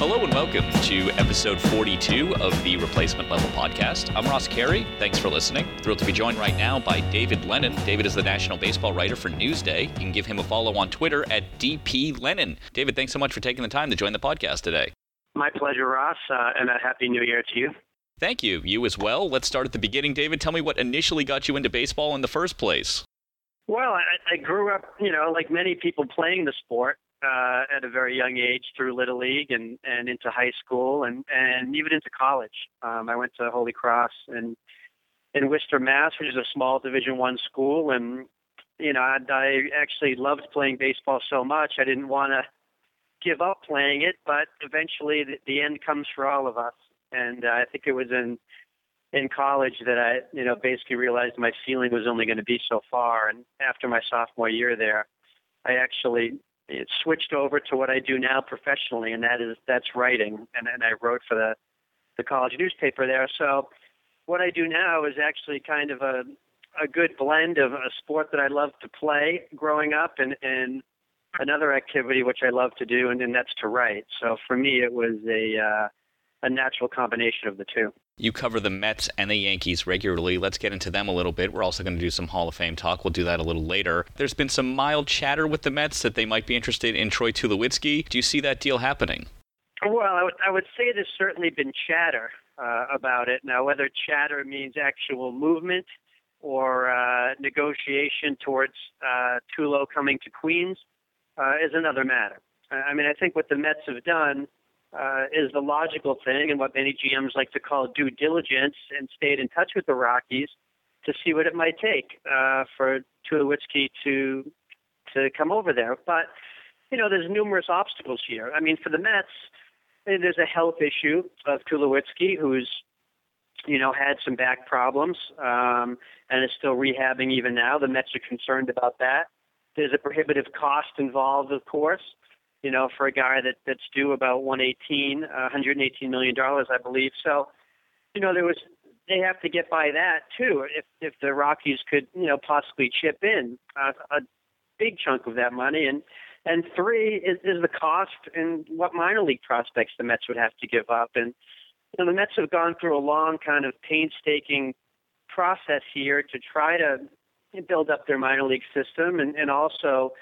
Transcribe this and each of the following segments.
Hello and welcome to episode 42 of the Replacement Level Podcast. I'm Ross Carey. Thanks for listening. Thrilled to be joined right now by David Lennon. David is the national baseball writer for Newsday. You can give him a follow on Twitter at DP Lennon. David, thanks so much for taking the time to join the podcast today. My pleasure, Ross, uh, and a happy new year to you. Thank you. You as well. Let's start at the beginning, David. Tell me what initially got you into baseball in the first place. Well, I, I grew up, you know, like many people playing the sport uh, at a very young age through Little League and, and into high school and, and even into college. Um, I went to Holy Cross and in Worcester, Mass, which is a small Division One school, and you know I, I actually loved playing baseball so much I didn't want to give up playing it, but eventually the, the end comes for all of us, and uh, I think it was in in college that I you know basically realized my ceiling was only going to be so far, and after my sophomore year there, I actually it switched over to what I do now professionally, and that is that's writing, and, and I wrote for the the college newspaper there. So what I do now is actually kind of a a good blend of a sport that I loved to play growing up, and and another activity which I love to do, and, then that's to write. So for me, it was a uh, a natural combination of the two. You cover the Mets and the Yankees regularly. Let's get into them a little bit. We're also going to do some Hall of Fame talk. We'll do that a little later. There's been some mild chatter with the Mets that they might be interested in Troy Tulowitzki. Do you see that deal happening? Well, I would, I would say there's certainly been chatter uh, about it. Now, whether chatter means actual movement or uh, negotiation towards uh, Tulo coming to Queens uh, is another matter. I mean, I think what the Mets have done uh, is the logical thing and what many GMs like to call due diligence and stayed in touch with the Rockies to see what it might take uh, for Tulowitzki to to come over there. But you know, there's numerous obstacles here. I mean, for the Mets, there's a health issue of Tulowitzki, who's you know had some back problems um, and is still rehabbing even now. The Mets are concerned about that. There's a prohibitive cost involved, of course you know, for a guy that that's due about 118, uh, 118 million dollars, I believe. So, you know, there was they have to get by that too. If if the Rockies could, you know, possibly chip in uh, a big chunk of that money, and and three is, is the cost and what minor league prospects the Mets would have to give up. And you know, the Mets have gone through a long kind of painstaking process here to try to build up their minor league system and, and also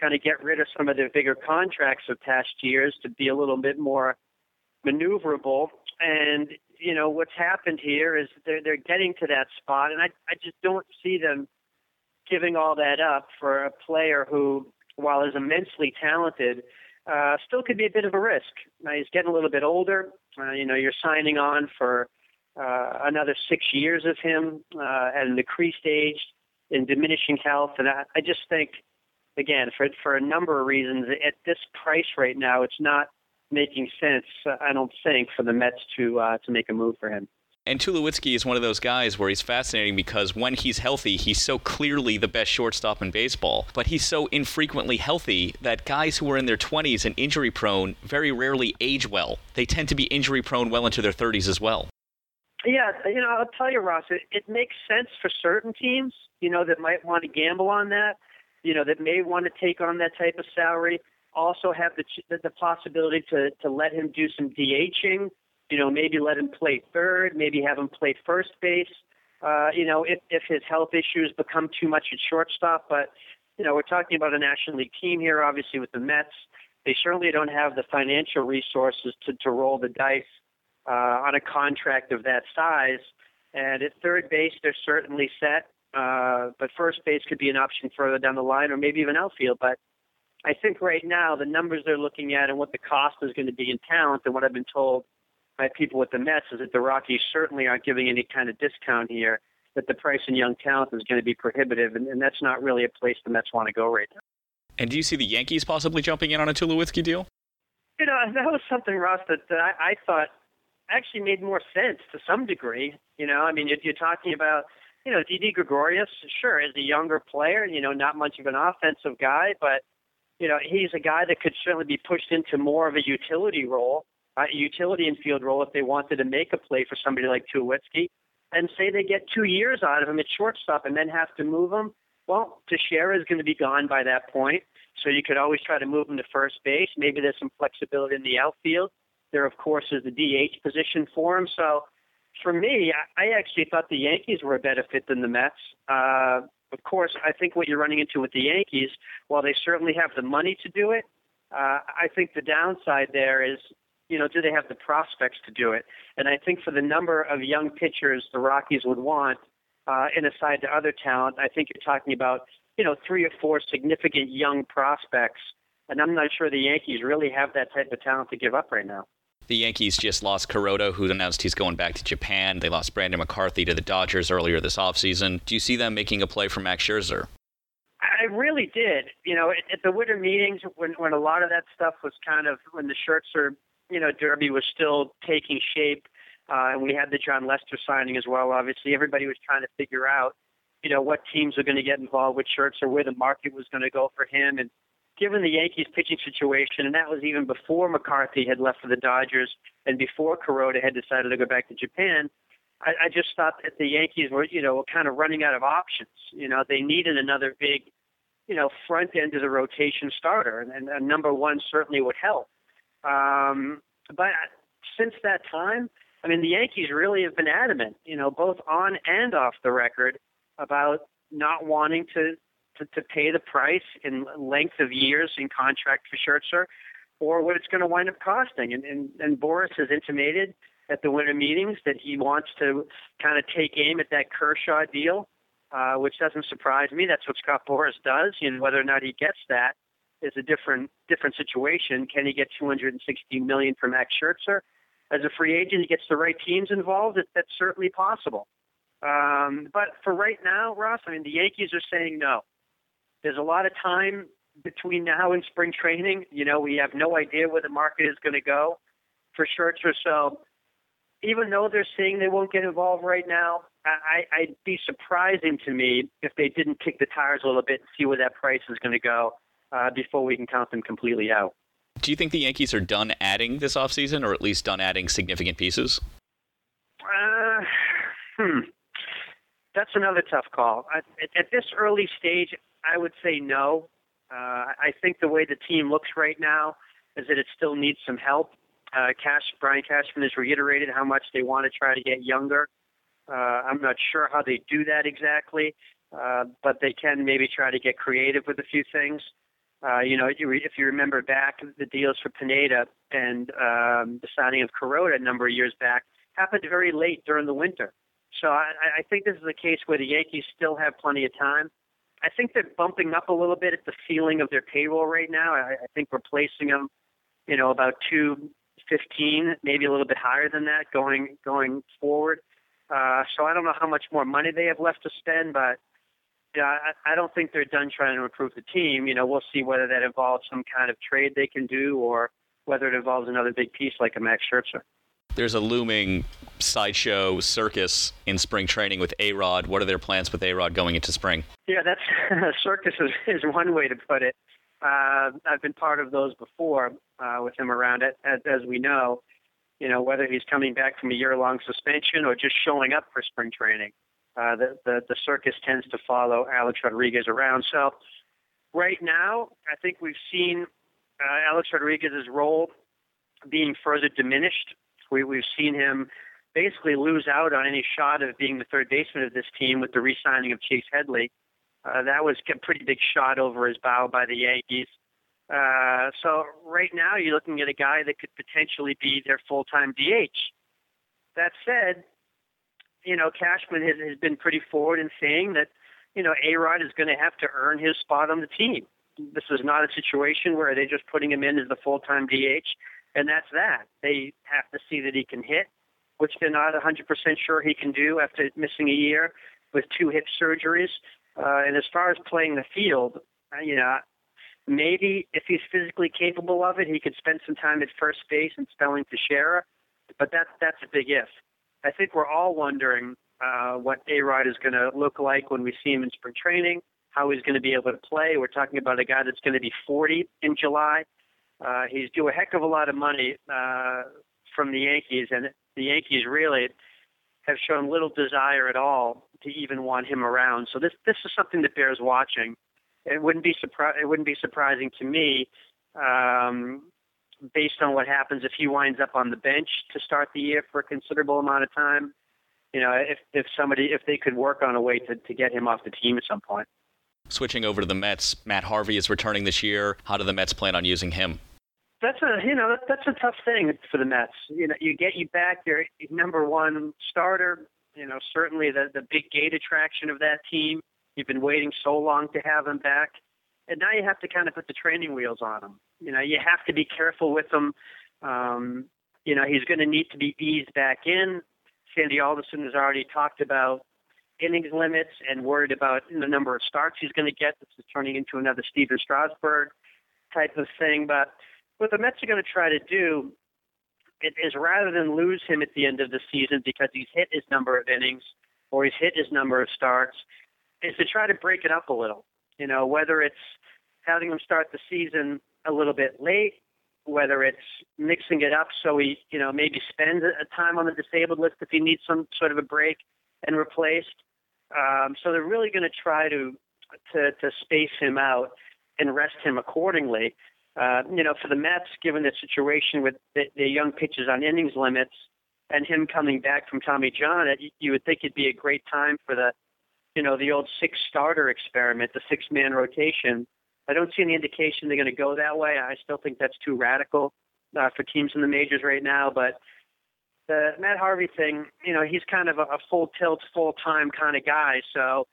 kind of get rid of some of their bigger contracts of past years to be a little bit more maneuverable. And you know what's happened here is they're they're getting to that spot, and I I just don't see them giving all that up for a player who, while is immensely talented, uh, still could be a bit of a risk. Now, he's getting a little bit older. Uh, you know, you're signing on for uh, another six years of him uh, at an increased age in diminishing health, and I, I just think again, for for a number of reasons, at this price right now, it's not making sense. I don't think for the Mets to uh, to make a move for him. And Tulowitzki is one of those guys where he's fascinating because when he's healthy, he's so clearly the best shortstop in baseball. But he's so infrequently healthy that guys who are in their 20s and injury prone very rarely age well. They tend to be injury prone well into their 30s as well. Yeah, you know, I'll tell you, Ross, it, it makes sense for certain teams, you know, that might want to gamble on that you know, that may want to take on that type of salary, also have the the possibility to to let him do some DHing. You know, maybe let him play third, maybe have him play first base. Uh, you know, if if his health issues become too much at shortstop, but you know, we're talking about a National League team here, obviously with the Mets. They certainly don't have the financial resources to to roll the dice uh, on a contract of that size. And at third base, they're certainly set. Uh, but first base could be an option further down the line, or maybe even outfield. But I think right now the numbers they're looking at and what the cost is going to be in talent, and what I've been told by people with the Mets is that the Rockies certainly aren't giving any kind of discount here. That the price in young talent is going to be prohibitive, and, and that's not really a place the Mets want to go right now. And do you see the Yankees possibly jumping in on a Tulowitzki deal? You know, that was something, Ross, that, that I, I thought actually made more sense to some degree. You know, I mean, you're, you're talking about you know, Didi Gregorius, sure, is a younger player, you know, not much of an offensive guy, but, you know, he's a guy that could certainly be pushed into more of a utility role, a utility infield role if they wanted to make a play for somebody like Tulowitzki. And say they get two years out of him at shortstop and then have to move him. Well, Teixeira is going to be gone by that point. So you could always try to move him to first base. Maybe there's some flexibility in the outfield. There, of course, is the DH position for him. So for me, I actually thought the Yankees were a better fit than the Mets. Uh, of course, I think what you're running into with the Yankees, while they certainly have the money to do it, uh, I think the downside there is, you know, do they have the prospects to do it? And I think for the number of young pitchers the Rockies would want, uh, in aside to other talent, I think you're talking about, you know, three or four significant young prospects. And I'm not sure the Yankees really have that type of talent to give up right now. The Yankees just lost Kuroda, who announced he's going back to Japan. They lost Brandon McCarthy to the Dodgers earlier this offseason. Do you see them making a play for Max Scherzer? I really did. You know, at, the winter meetings, when when a lot of that stuff was kind of when the Scherzer, you know, derby was still taking shape, uh, and we had the Jon Lester signing as well. Obviously, everybody was trying to figure out, you know, what teams are going to get involved with Scherzer, where the market was going to go for him, and given the Yankees pitching situation, and that was even before McCarthy had left for the Dodgers and before Kuroda had decided to go back to Japan, I, I just thought that the Yankees were, you know, kind of running out of options. You know, they needed another big, you know, front end of the rotation starter, and, and a number one certainly would help. Um, but since that time, I mean, the Yankees really have been adamant, you know, both on and off the record about not wanting to to, to pay the price in length of years in contract for Scherzer, or what it's going to wind up costing. And, and, and Boras has intimated at the winter meetings that he wants to kind of take aim at that Kershaw deal, uh, which doesn't surprise me. That's what Scott Boras does. Know, whether or not he gets that is a different different situation. Can he get 260 million for Max Scherzer? As a free agent, he gets the right teams involved. That, that's certainly possible. Um, but for right now, Ross, I mean, the Yankees are saying no. There's a lot of time between now and spring training. You know, we have no idea where the market is going to go for Scherzer. So even though they're saying they won't get involved right now, I, I'd be surprising to me if they didn't kick the tires a little bit and see where that price is going to go uh, before we can count them completely out. Do you think the Yankees are done adding this offseason, or at least done adding significant pieces? Uh, hmm. That's another tough call. I, at, at this early stage, I would say no. Uh, I think the way the team looks right now is that it still needs some help. Uh, Cash, Brian Cashman has reiterated how much they want to try to get younger. Uh, I'm not sure how they do that exactly, uh, but they can maybe try to get creative with a few things. Uh, you know, if you remember back, the deals for Pineda and um, the signing of Kuroda a number of years back happened very late during the winter. So I, I think this is a case where the Yankees still have plenty of time. I think they're bumping up a little bit at the ceiling of their payroll right now. I, I think replacing them, you know, about two fifteen, maybe a little bit higher than that going going forward. Uh, so I don't know how much more money they have left to spend, but yeah, I, I don't think they're done trying to improve the team. You know, we'll see whether that involves some kind of trade they can do or whether it involves another big piece like a Max Scherzer there's a looming sideshow circus in spring training with A Rod. What are their plans with A Rod going into spring? Yeah, that's circus is, is one way to put it. Uh, I've been part of those before uh, with him around it, as, as we know. You know, whether he's coming back from a year-long suspension or just showing up for spring training, uh, the, the the circus tends to follow Alex Rodriguez around. So, right now, I think we've seen uh, Alex Rodriguez's role being further diminished we, we've seen him basically lose out on any shot of being the third baseman of this team with the re-signing of Chase Headley. Uh, that was a pretty big shot over his bow by the Yankees. Uh, so right now you're looking at a guy that could potentially be their full-time DH. That said, you know Cashman has, has been pretty forward in saying that you know A Rod is going to have to earn his spot on the team. This is not a situation where they're just putting him in as the full-time DH and that's that. They have to see that he can hit, which they're not 100% sure he can do after missing a year with two hip surgeries. Uh, and as far as playing the field, uh, you know, maybe if he's physically capable of it, he could spend some time at first base and spelling Teixeira. But that's that's a big if. I think we're all wondering uh, what A Rod is going to look like when we see him in spring training, how he's going to be able to play. We're talking about a guy that's going to be 40 in July. Uh, he's due a heck of a lot of money uh, from the Yankees, and the Yankees really have shown little desire at all to even want him around. So this this is something that bears watching. It wouldn't be surpri- It wouldn't be surprising to me um, based on what happens if he winds up on the bench to start the year for a considerable amount of time. You know, if if somebody if they could work on a way to to get him off the team at some point. Switching over to the Mets, Matt Harvey is returning this year. How do the Mets plan on using him? That's a you know that's a tough thing for the Mets. You know, you get you back your number one starter. You know, certainly the the big gate attraction of that team. You've been waiting so long to have him back, and now you have to kind of put the training wheels on him. You know, you have to be careful with him. Um, you know, he's going to need to be eased back in. Sandy Alderson has already talked about innings limits and worried about the number of starts he's going to get. This is turning into another Stephen Strasburg type of thing. But what the Mets are going to try to do is rather than lose him at the end of the season because he's hit his number of innings or he's hit his number of starts, is to try to break it up a little. You know, whether it's having him start the season a little bit late, whether it's mixing it up so he, you know, maybe spends a time on the disabled list if he needs some sort of a break and replaced. Um, so they're really going to try to to to space him out and rest him accordingly. Uh, you know, for the Mets, given the situation with the, the young pitchers on innings limits and him coming back from Tommy John, it, you would think it'd be a great time for the, you know, the old six starter experiment, the six man rotation I don't see any indication they're going to go that way. I still think that's too radical uh, for teams in the majors right now. But the Matt Harvey thing, you know, he's kind of a, a full tilt, full time kind of guy. So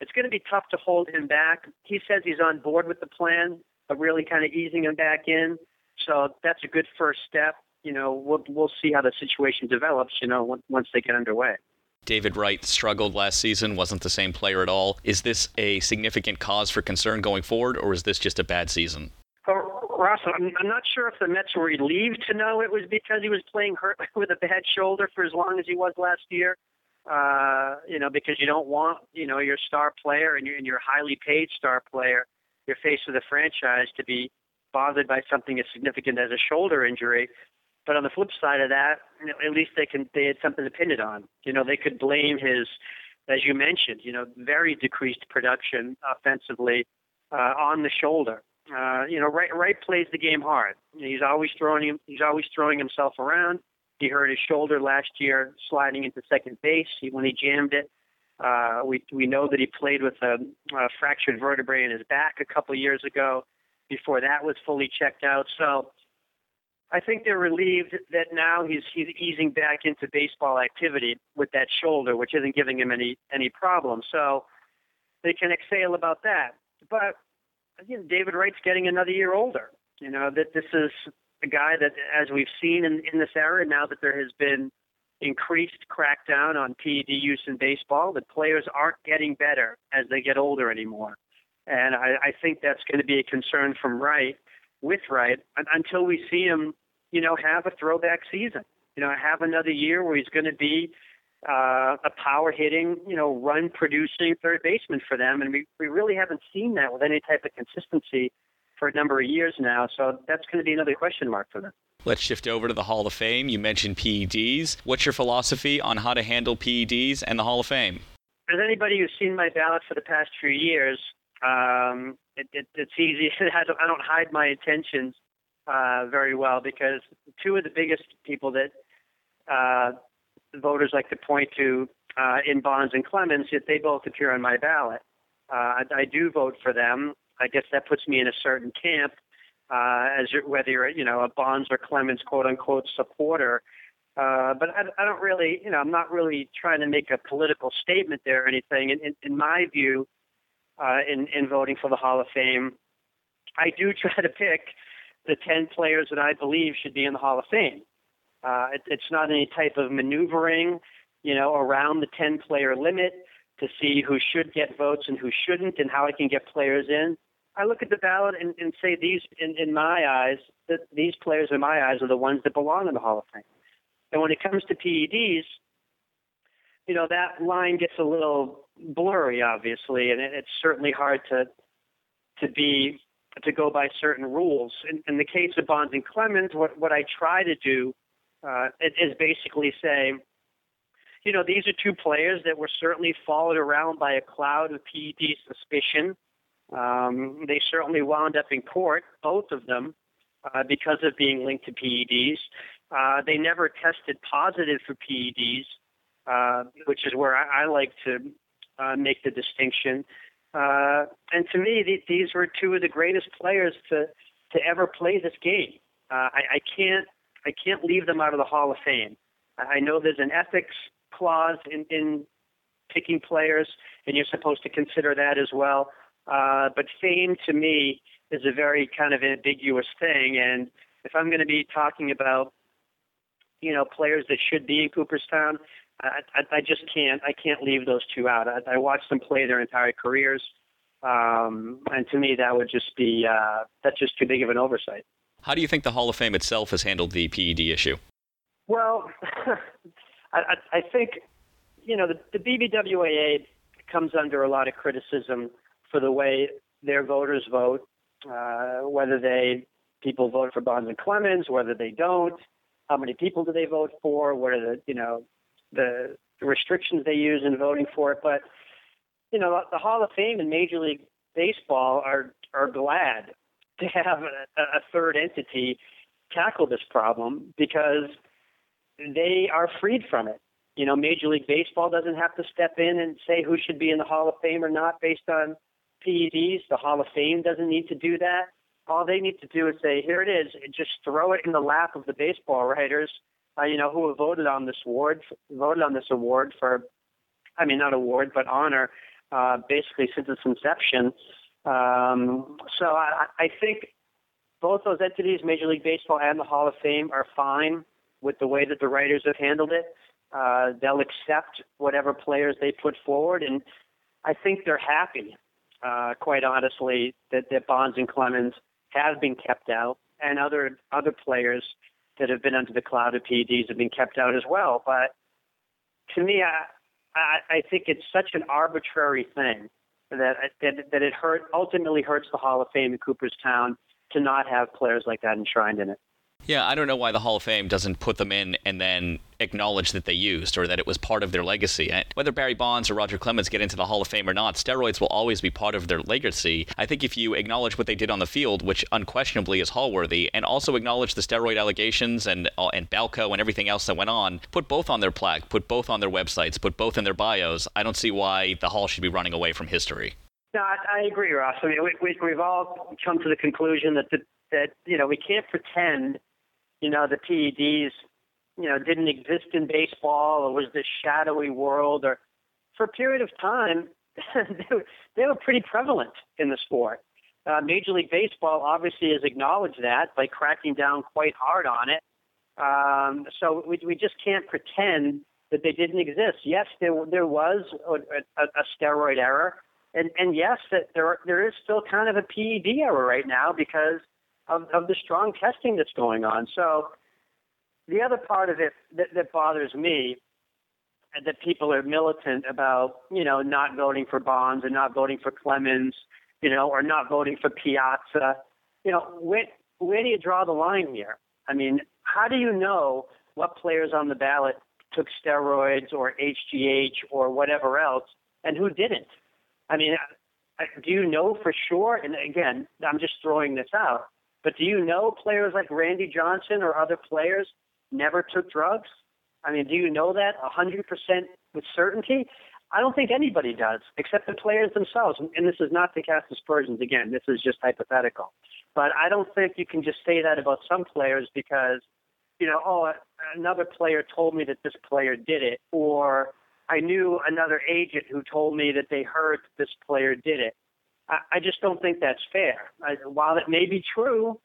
it's going to be tough to hold him back. He says he's on board with the plan of really kind of easing them back in. So that's a good first step. You know, we'll we'll see how the situation develops. You know, once they get underway. David Wright struggled last season, wasn't the same player at all. Is this a significant cause for concern going forward, or is this just a bad season? Well, Ross, I'm, I'm not sure if the Mets were relieved to know it was because he was playing hurt with a bad shoulder for as long as he was last year. Uh, you know, because you don't want, you know, your star player and your, and your highly paid star player, your face of the franchise, to be bothered by something as significant as a shoulder injury. But on the flip side of that, you know, at least they can they had something to pin it on. You know, they could blame his, as you mentioned, you know, very decreased production offensively uh, on the shoulder. Uh, you know, Wright Wright plays the game hard. He's always throwing him. He's always throwing himself around. He hurt his shoulder last year sliding into second base he, when he jammed it. Uh, we we know that he played with a, a fractured vertebrae in his back a couple years ago. Before that was fully checked out. So I think they're relieved that now he's he's easing back into baseball activity with that shoulder, which isn't giving him any any problem. So they can exhale about that. But again, David Wright's getting another year older. You know that this is a guy that, as we've seen in, in this era, now that there has been increased crackdown on PED use in baseball, that players aren't getting better as they get older anymore. And I, I think that's going to be a concern from Wright with Wright until we see him, you know, have a throwback season. You know, have another year where he's going to be uh, a power hitting, you know, run producing third baseman for them, and we we really haven't seen that with any type of consistency for a number of years now. So that's going to be another question mark for them. Let's shift over to the Hall of Fame. You mentioned PEDs. What's your philosophy on how to handle PEDs and the Hall of Fame? As anybody who's seen my ballot for the past few years, um, it, it, it's easy. I don't, hide my intentions uh, very well because two of the biggest people that uh, voters like to point to uh, in Bonds and Clemens, yet they both appear on my ballot. Uh, I, I do vote for them. I guess that puts me in a certain camp, uh, as whether you're you know a Bonds or Clemens quote unquote supporter. Uh, but I, I don't really, you know, I'm not really trying to make a political statement there or anything. In, in, in my view, uh, in, in voting for the Hall of Fame. I do try to pick the 10 players that I believe should be in the Hall of Fame. Uh, it, it's not any type of maneuvering, you know, around the 10 player limit to see who should get votes and who shouldn't and how I can get players in. I look at the ballot and, and say these, in, in my eyes, that these players in my eyes are the ones that belong in the Hall of Fame. And when it comes to PEDs, you know, that line gets a little blurry, obviously, and it's certainly hard to to be to go by certain rules. In, in the case of Bonds and Clemens, what what I try to do uh, is basically say, you know, these are two players that were certainly followed around by a cloud of PED suspicion. Um, they certainly wound up in court, both of them. uh, because of being linked to PEDs. Uh, they never tested positive for PEDs, uh, which is where I, I like to uh, make the distinction. Uh, and to me, th- these were two of the greatest players to to ever play this game. Uh, I, I can't I can't leave them out of the Hall of Fame. I know there's an ethics clause in, in picking players, and you're supposed to consider that as well. Uh, but fame to me is a very kind of ambiguous thing, and if I'm going to be talking about, you know, players that should be in Cooperstown, I, I, I just can't. I can't leave those two out. I, I watched them play their entire careers, um, and to me, that would just be uh, that's just too big of an oversight. How do you think the Hall of Fame itself has handled the PED issue? Well, I, I think you know the, the BBWAA comes under a lot of criticism for the way their voters vote, uh, whether they people vote for Bonds and Clemens, whether they don't, how many people do they vote for, what are the you know the restrictions they use in voting for it. But you know the Hall of Fame and Major League Baseball are are glad to have a, a third entity tackle this problem because they are freed from it. You know, Major League Baseball doesn't have to step in and say who should be in the Hall of Fame or not based on PEDs. The Hall of Fame doesn't need to do that. All they need to do is say, here it is, and just throw it in the lap of the baseball writers, uh, you know, who have voted on this award, voted on this award for, I mean, not award, but honor, uh, basically since its inception. Um, so I, I think both those entities, Major League Baseball and the Hall of Fame, are fine with the way that the writers have handled it. Uh, they'll accept whatever players they put forward, and I think they're happy, uh, quite honestly, that, that Bonds and Clemens have been kept out, and other other players that have been under the cloud of PEDs have been kept out as well. But to me, I, I, think it's such an arbitrary thing that that, that it hurt ultimately hurts the Hall of Fame in Cooperstown to not have players like that enshrined in it. Yeah, I don't know why the Hall of Fame doesn't put them in and then acknowledge that they used or that it was part of their legacy. Whether Barry Bonds or Roger Clemens get into the Hall of Fame or not, steroids will always be part of their legacy. I think if you acknowledge what they did on the field, which unquestionably is hall-worthy, and also acknowledge the steroid allegations and uh, and Balco and everything else that went on, put both on their plaque, put both on their websites, put both in their bios. I don't see why the Hall should be running away from history. No, I, I agree, Ross. I mean, we, we, we've all come to the conclusion that the, that you know we can't pretend you know, the PEDs, you know, didn't exist in baseball or was this shadowy world or for a period of time, they, were, they were pretty prevalent in the sport. Uh, Major League Baseball obviously has acknowledged that by cracking down quite hard on it. Um, so we, we just can't pretend that they didn't exist. Yes, there there was a, a, a steroid error, and and yes, that there there is still kind of a PED error right now because of, of the strong testing that's going on. So the other part of it that, that bothers me that people are militant about, you know, not voting for Bonds and not voting for Clemens, you know, or not voting for Piazza. You know, where, where do you draw the line here? I mean, how do you know what players on the ballot took steroids or HGH or whatever else and who didn't? I mean, do you know for sure? And again, I'm just throwing this out. But do you know players like Randy Johnson or other players never took drugs? I mean, do you know that 100% with certainty? I don't think anybody does, except the players themselves. And this is not to cast aspersions. Again, this is just hypothetical. But I don't think you can just say that about some players because, you know, oh, another player told me that this player did it, or I knew another agent who told me that they heard this player did it. I, just don't think that's fair. I, while it may be true,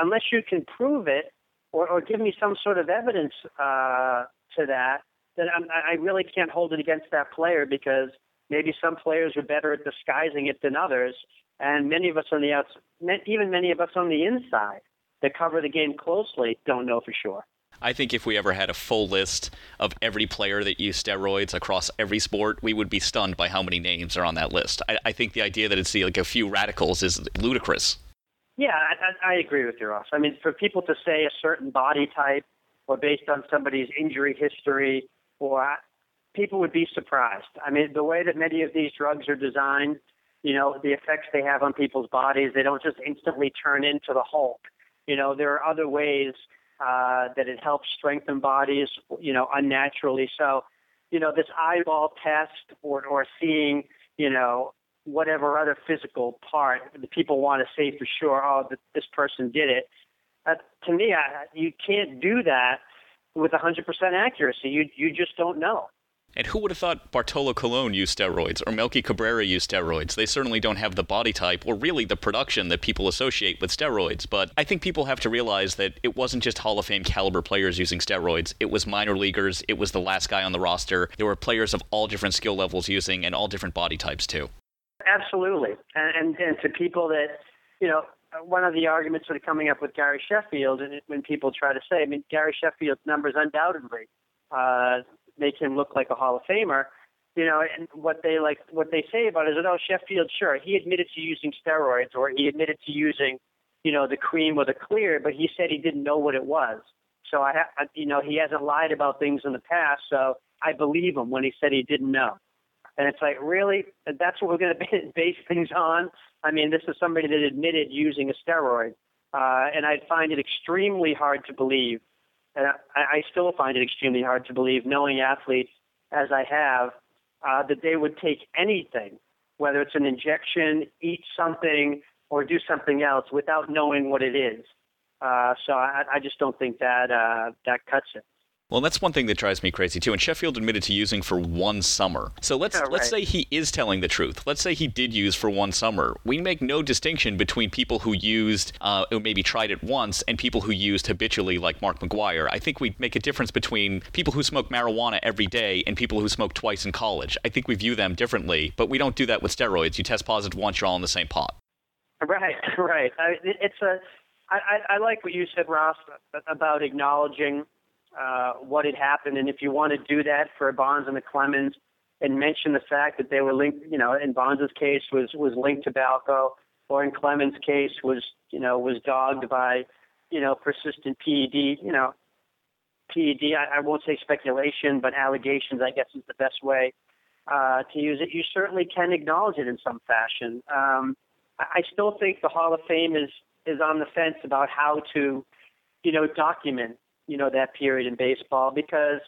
unless you can prove it or, or give me some sort of evidence uh, to that, then I'm, I really can't hold it against that player because maybe some players are better at disguising it than others, and many of us on the outside, even many of us on the inside that cover the game closely, don't know for sure. I think if we ever had a full list of every player that used steroids across every sport, we would be stunned by how many names are on that list. I, I think the idea that it's like a few radicals is ludicrous. Yeah, I, I agree with you, Ross. I mean, for people to say a certain body type or based on somebody's injury history, or people would be surprised. I mean, the way that many of these drugs are designed, you know, the effects they have on people's bodies, they don't just instantly turn into the Hulk You know, there are other ways uh, that it helps strengthen bodies, you know, unnaturally. So, you know, this eyeball test or, or seeing, you know, whatever other physical part the people want to say for sure, oh, that this person did it. Uh, to me, I, you can't do that with 100% accuracy. You you just don't know. And who would have thought Bartolo Colon used steroids or Melky Cabrera used steroids? They certainly don't have the body type or really the production that people associate with steroids. But I think people have to realize that it wasn't just Hall of Fame caliber players using steroids. It was minor leaguers. It was the last guy on the roster. There were players of all different skill levels using and all different body types too. Absolutely. And, and, and to people that, you know, one of the arguments sort of coming up with Gary Sheffield, and when people try to say, I mean, Gary Sheffield's numbers undoubtedly uh, make him look like a Hall of Famer. You know, and what they like, what they say about it is oh, Sheffield, sure, he admitted to using steroids or he admitted to using, you know, the cream or the clear, but he said he didn't know what it was. So I, ha- you know, he hasn't lied about things in the past, so I believe him when he said he didn't know. And it's like, really, that's what we're going to base things on. I mean, this is somebody that admitted using a steroid, uh, and I find it extremely hard to believe and I, I still find it extremely hard to believe, knowing athletes as I have, uh, that they would take anything, whether it's an injection, eat something, or do something else without knowing what it is. Uh, so I, I just don't think that uh, that cuts it. Well, that's one thing that drives me crazy too. And Sheffield admitted to using for one summer. So let's yeah, right. let's say he is telling the truth. Let's say he did use for one summer. We make no distinction between people who used uh, or maybe tried it once and people who used habitually, like Mark McGwire. I think we make a difference between people who smoke marijuana every day and people who smoke twice in college. I think we view them differently, but we don't do that with steroids. You test positive once, you're all in the same pot. Right, right. I, it's a. I, I, I like what you said, Ross, about acknowledging uh, what had happened, and if you want to do that for Bonds and the Clemens, and mention the fact that they were linked, you know, in Bonds' case was was linked to Balco, or in Clemens' case was, you know, was dogged by, you know, persistent PED, you know, PED. I, I won't say speculation, but allegations, I guess, is the best way uh, to use it. You certainly can acknowledge it in some fashion. Um, I still think the Hall of Fame is is on the fence about how to, you know, document you know, that period in baseball because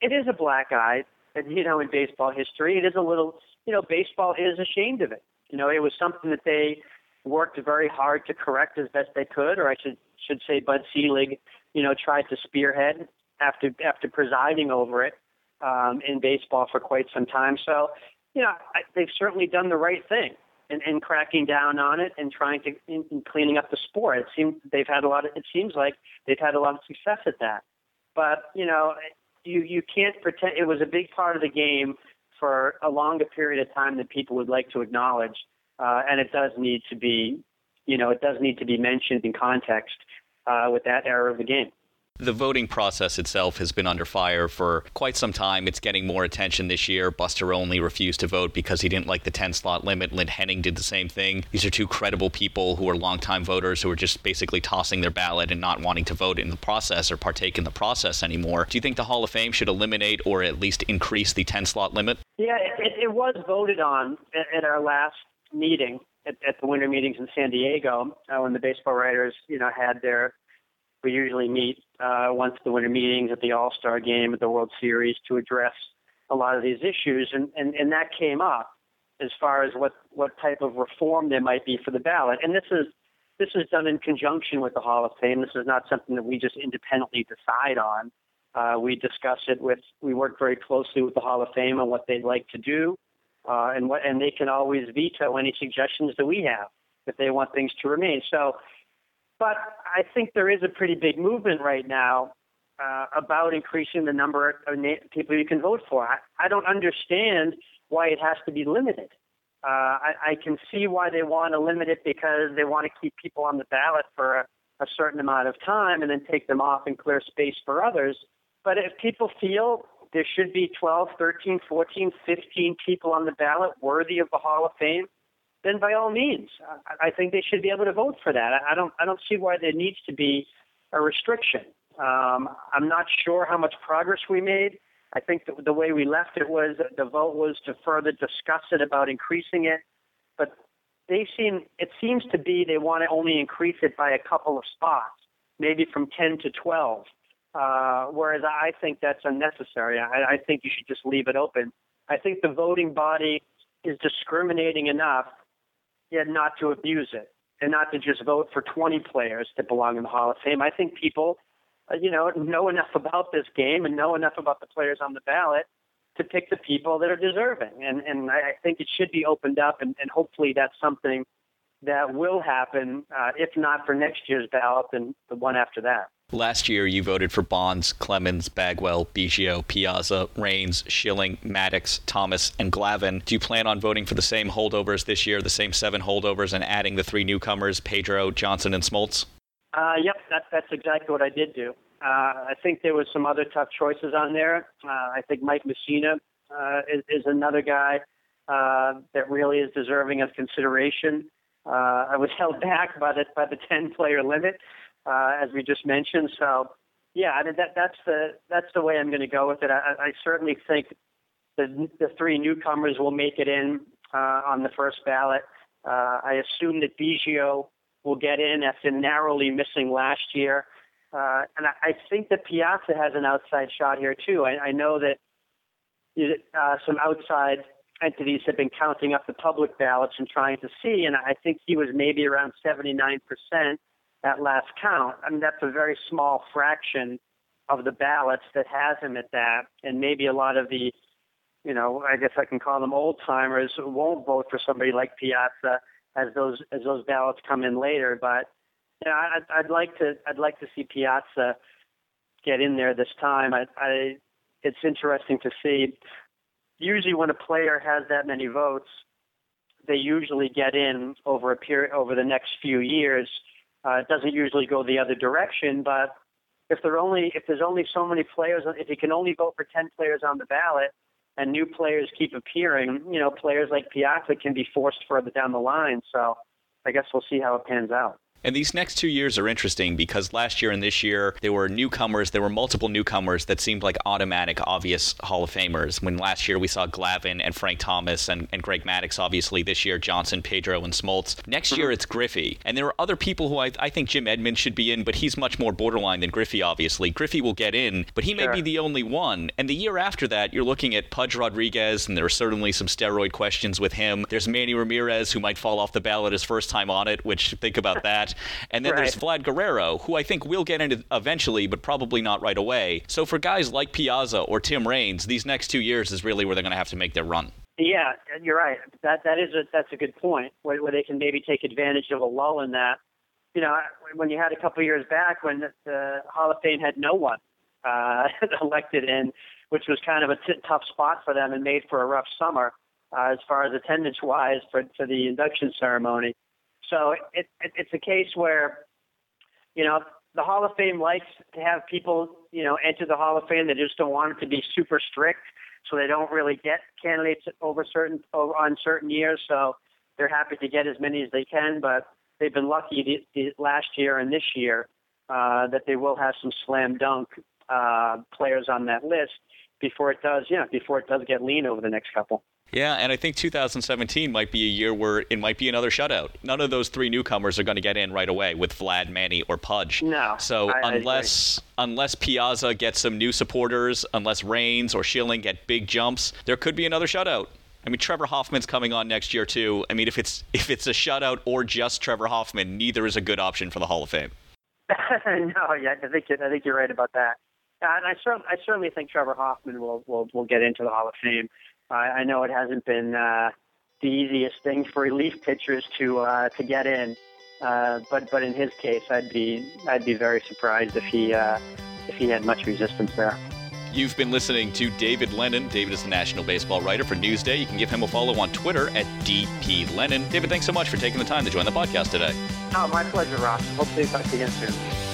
it is a black eye, and you know, in baseball history, it is a little, you know, baseball is ashamed of it. You know, it was something that they worked very hard to correct as best they could, or I should should say, Bud Selig, you know, tried to spearhead after after presiding over it um, in baseball for quite some time. So, you know, I, they've certainly done the right thing and, and cracking down on it and trying to in, in cleaning up the sport. It seems they've had a lot of. It seems like they've had a lot of success at that. But you know, you you can't pretend it was a big part of the game for a longer period of time than people would like to acknowledge, uh, and it does need to be, you know, it does need to be mentioned in context uh, with that era of the game. The voting process itself has been under fire for quite some time. It's getting more attention this year. Buster Olney refused to vote because he didn't like the 10 slot limit. Lynn Henning did the same thing. These are two credible people who are longtime voters who are just basically tossing their ballot and not wanting to vote in the process or partake in the process anymore. Do you think the Hall of Fame should eliminate or at least increase the 10 slot limit? Yeah, it, it was voted on at, our last meeting at, at, the winter meetings in San Diego uh, when the baseball writers, you know, had their we usually meet uh, once the winter meetings at the All Star game at the World Series to address a lot of these issues, and, and, and that came up as far as what, what type of reform there might be for the ballot. And this is this is done in conjunction with the Hall of Fame. This is not something that we just independently decide on. Uh, we discuss it with we work very closely with the Hall of Fame on what they'd like to do, uh, and what and they can always veto any suggestions that we have if they want things to remain. So but I think there is a pretty big movement right now uh, about increasing the number of na- people you can vote for. I, I don't understand why it has to be limited. Uh, I, I can see why they want to limit it because they want to keep people on the ballot for a, a certain amount of time and then take them off and clear space for others. But if people feel there should be 12, 13, 14, 15 people on the ballot worthy of the Hall of Fame, then by all means, I, think they should be able to vote for that. I, I don't I don't see why there needs to be a restriction. Um, I'm not sure how much progress we made. I think the, the way we left it was that the vote was to further discuss it about increasing it. But they seem it seems to be they want to only increase it by a couple of spots, maybe from 10 to 12. Uh, whereas I think that's unnecessary. I, I think you should just leave it open. I think the voting body is discriminating enough, yet not to abuse it and not to just vote for 20 players that belong in the Hall of Fame. I think people, uh, you know, know enough about this game and know enough about the players on the ballot to pick the people that are deserving. And and I think it should be opened up, and, and hopefully that's something that will happen, uh, if not for next year's ballot, then the one after that. Last year, you voted for Bonds, Clemens, Bagwell, Biggio, Piazza, Raines, Schilling, Maddux, Thomas, and Glavine. Do you plan on voting for the same holdovers this year, the same seven holdovers, and adding the three newcomers, Pedro, Johnson, and Smoltz? Uh, yep, that, that's exactly what I did do. Uh, I think there was some other tough choices on there. Uh, I think Mike Mussina uh, is, is another guy uh, that really is deserving of consideration. Uh, I was held back by the by the 10 player limit, uh, as we just mentioned. So, yeah, I mean that that's the that's the way I'm going to go with it. I, I certainly think the the three newcomers will make it in uh, on the first ballot. Uh, I assume that Biggio will get in after narrowly missing last year. Uh, and I, I think that Piazza has an outside shot here too. I, I know that uh, some outside entities have been counting up the public ballots and trying to see, and I think he was maybe around 79% at last count. I mean, that's a very small fraction of the ballots that has him at that, and maybe a lot of the, you know, I guess I can call them old timers won't vote for somebody like Piazza as those as those ballots come in later. But yeah, I'd, I'd like to I'd like to see Piazza get in there this time. I, I it's interesting to see usually when a player has that many votes, they usually get in over a period over the next few years. Uh, it doesn't usually go the other direction, but if there only if there's only so many players, if you can only vote for ten players on the ballot, and new players keep appearing, you know, players like Piazza can be forced further down the line. So I guess we'll see how it pans out. And these next two years are interesting because last year and this year, there were newcomers. There were multiple newcomers that seemed like automatic, obvious Hall of Famers. When last year we saw Glavine and Frank Thomas and, and Greg Maddux, obviously. This year, Johnson, Pedro, and Smoltz. Next year, it's Griffey. And there are other people who I, I think Jim Edmonds should be in, but he's much more borderline than Griffey, obviously. Griffey will get in, but he may sure. be the only one. And the year after that, you're looking at Pudge Rodriguez, and there are certainly some steroid questions with him. There's Manny Ramirez, who might fall off the ballot his first time on it, which think about that. And then right. there's Vlad Guerrero, who I think we'll get into eventually, but probably not right away. So for guys like Piazza or Tim Raines, these next two years is really where they're going to have to make their run. Yeah, you're right. That that is a that's a good point where, where they can maybe take advantage of a lull in that. You know, when you had a couple years back when the, the Hall of Fame had no one uh, elected in, which was kind of a t- tough spot for them and made for a rough summer uh, as far as attendance wise for for the induction ceremony. So it, it, it's a case where, you know, the Hall of Fame likes to have people, you know, enter the Hall of Fame. They just don't want it to be super strict, so they don't really get candidates over certain over, on certain years. So they're happy to get as many as they can, but they've been lucky the, the last year and this year uh, that they will have some slam dunk uh, players on that list before it does, yeah, you know, before it does get lean over the next couple. Yeah, and I think 2017 might be a year where it might be another shutout. None of those three newcomers are going to get in right away with Vlad, Manny, or Pudge. No. So I, unless I unless Piazza gets some new supporters, unless Raines or Schilling get big jumps, there could be another shutout. I mean, Trevor Hoffman's coming on next year too. I mean, if it's if it's a shutout or just Trevor Hoffman, neither is a good option for the Hall of Fame. no, yeah, I think I think you're right about that. And I certainly I certainly think Trevor Hoffman will will will get into the Hall of Fame. I, I know it hasn't been uh, the easiest thing for relief pitchers to uh, to get in, uh, but but in his case, I'd be I'd be very surprised if he uh, if he had much resistance there. You've been listening to David Lennon. David is the national baseball writer for Newsday. You can give him a follow on Twitter at DP Lennon. David, thanks so much for taking the time to join the podcast today. Oh, my pleasure, Ross. Hopefully, talk to you again soon.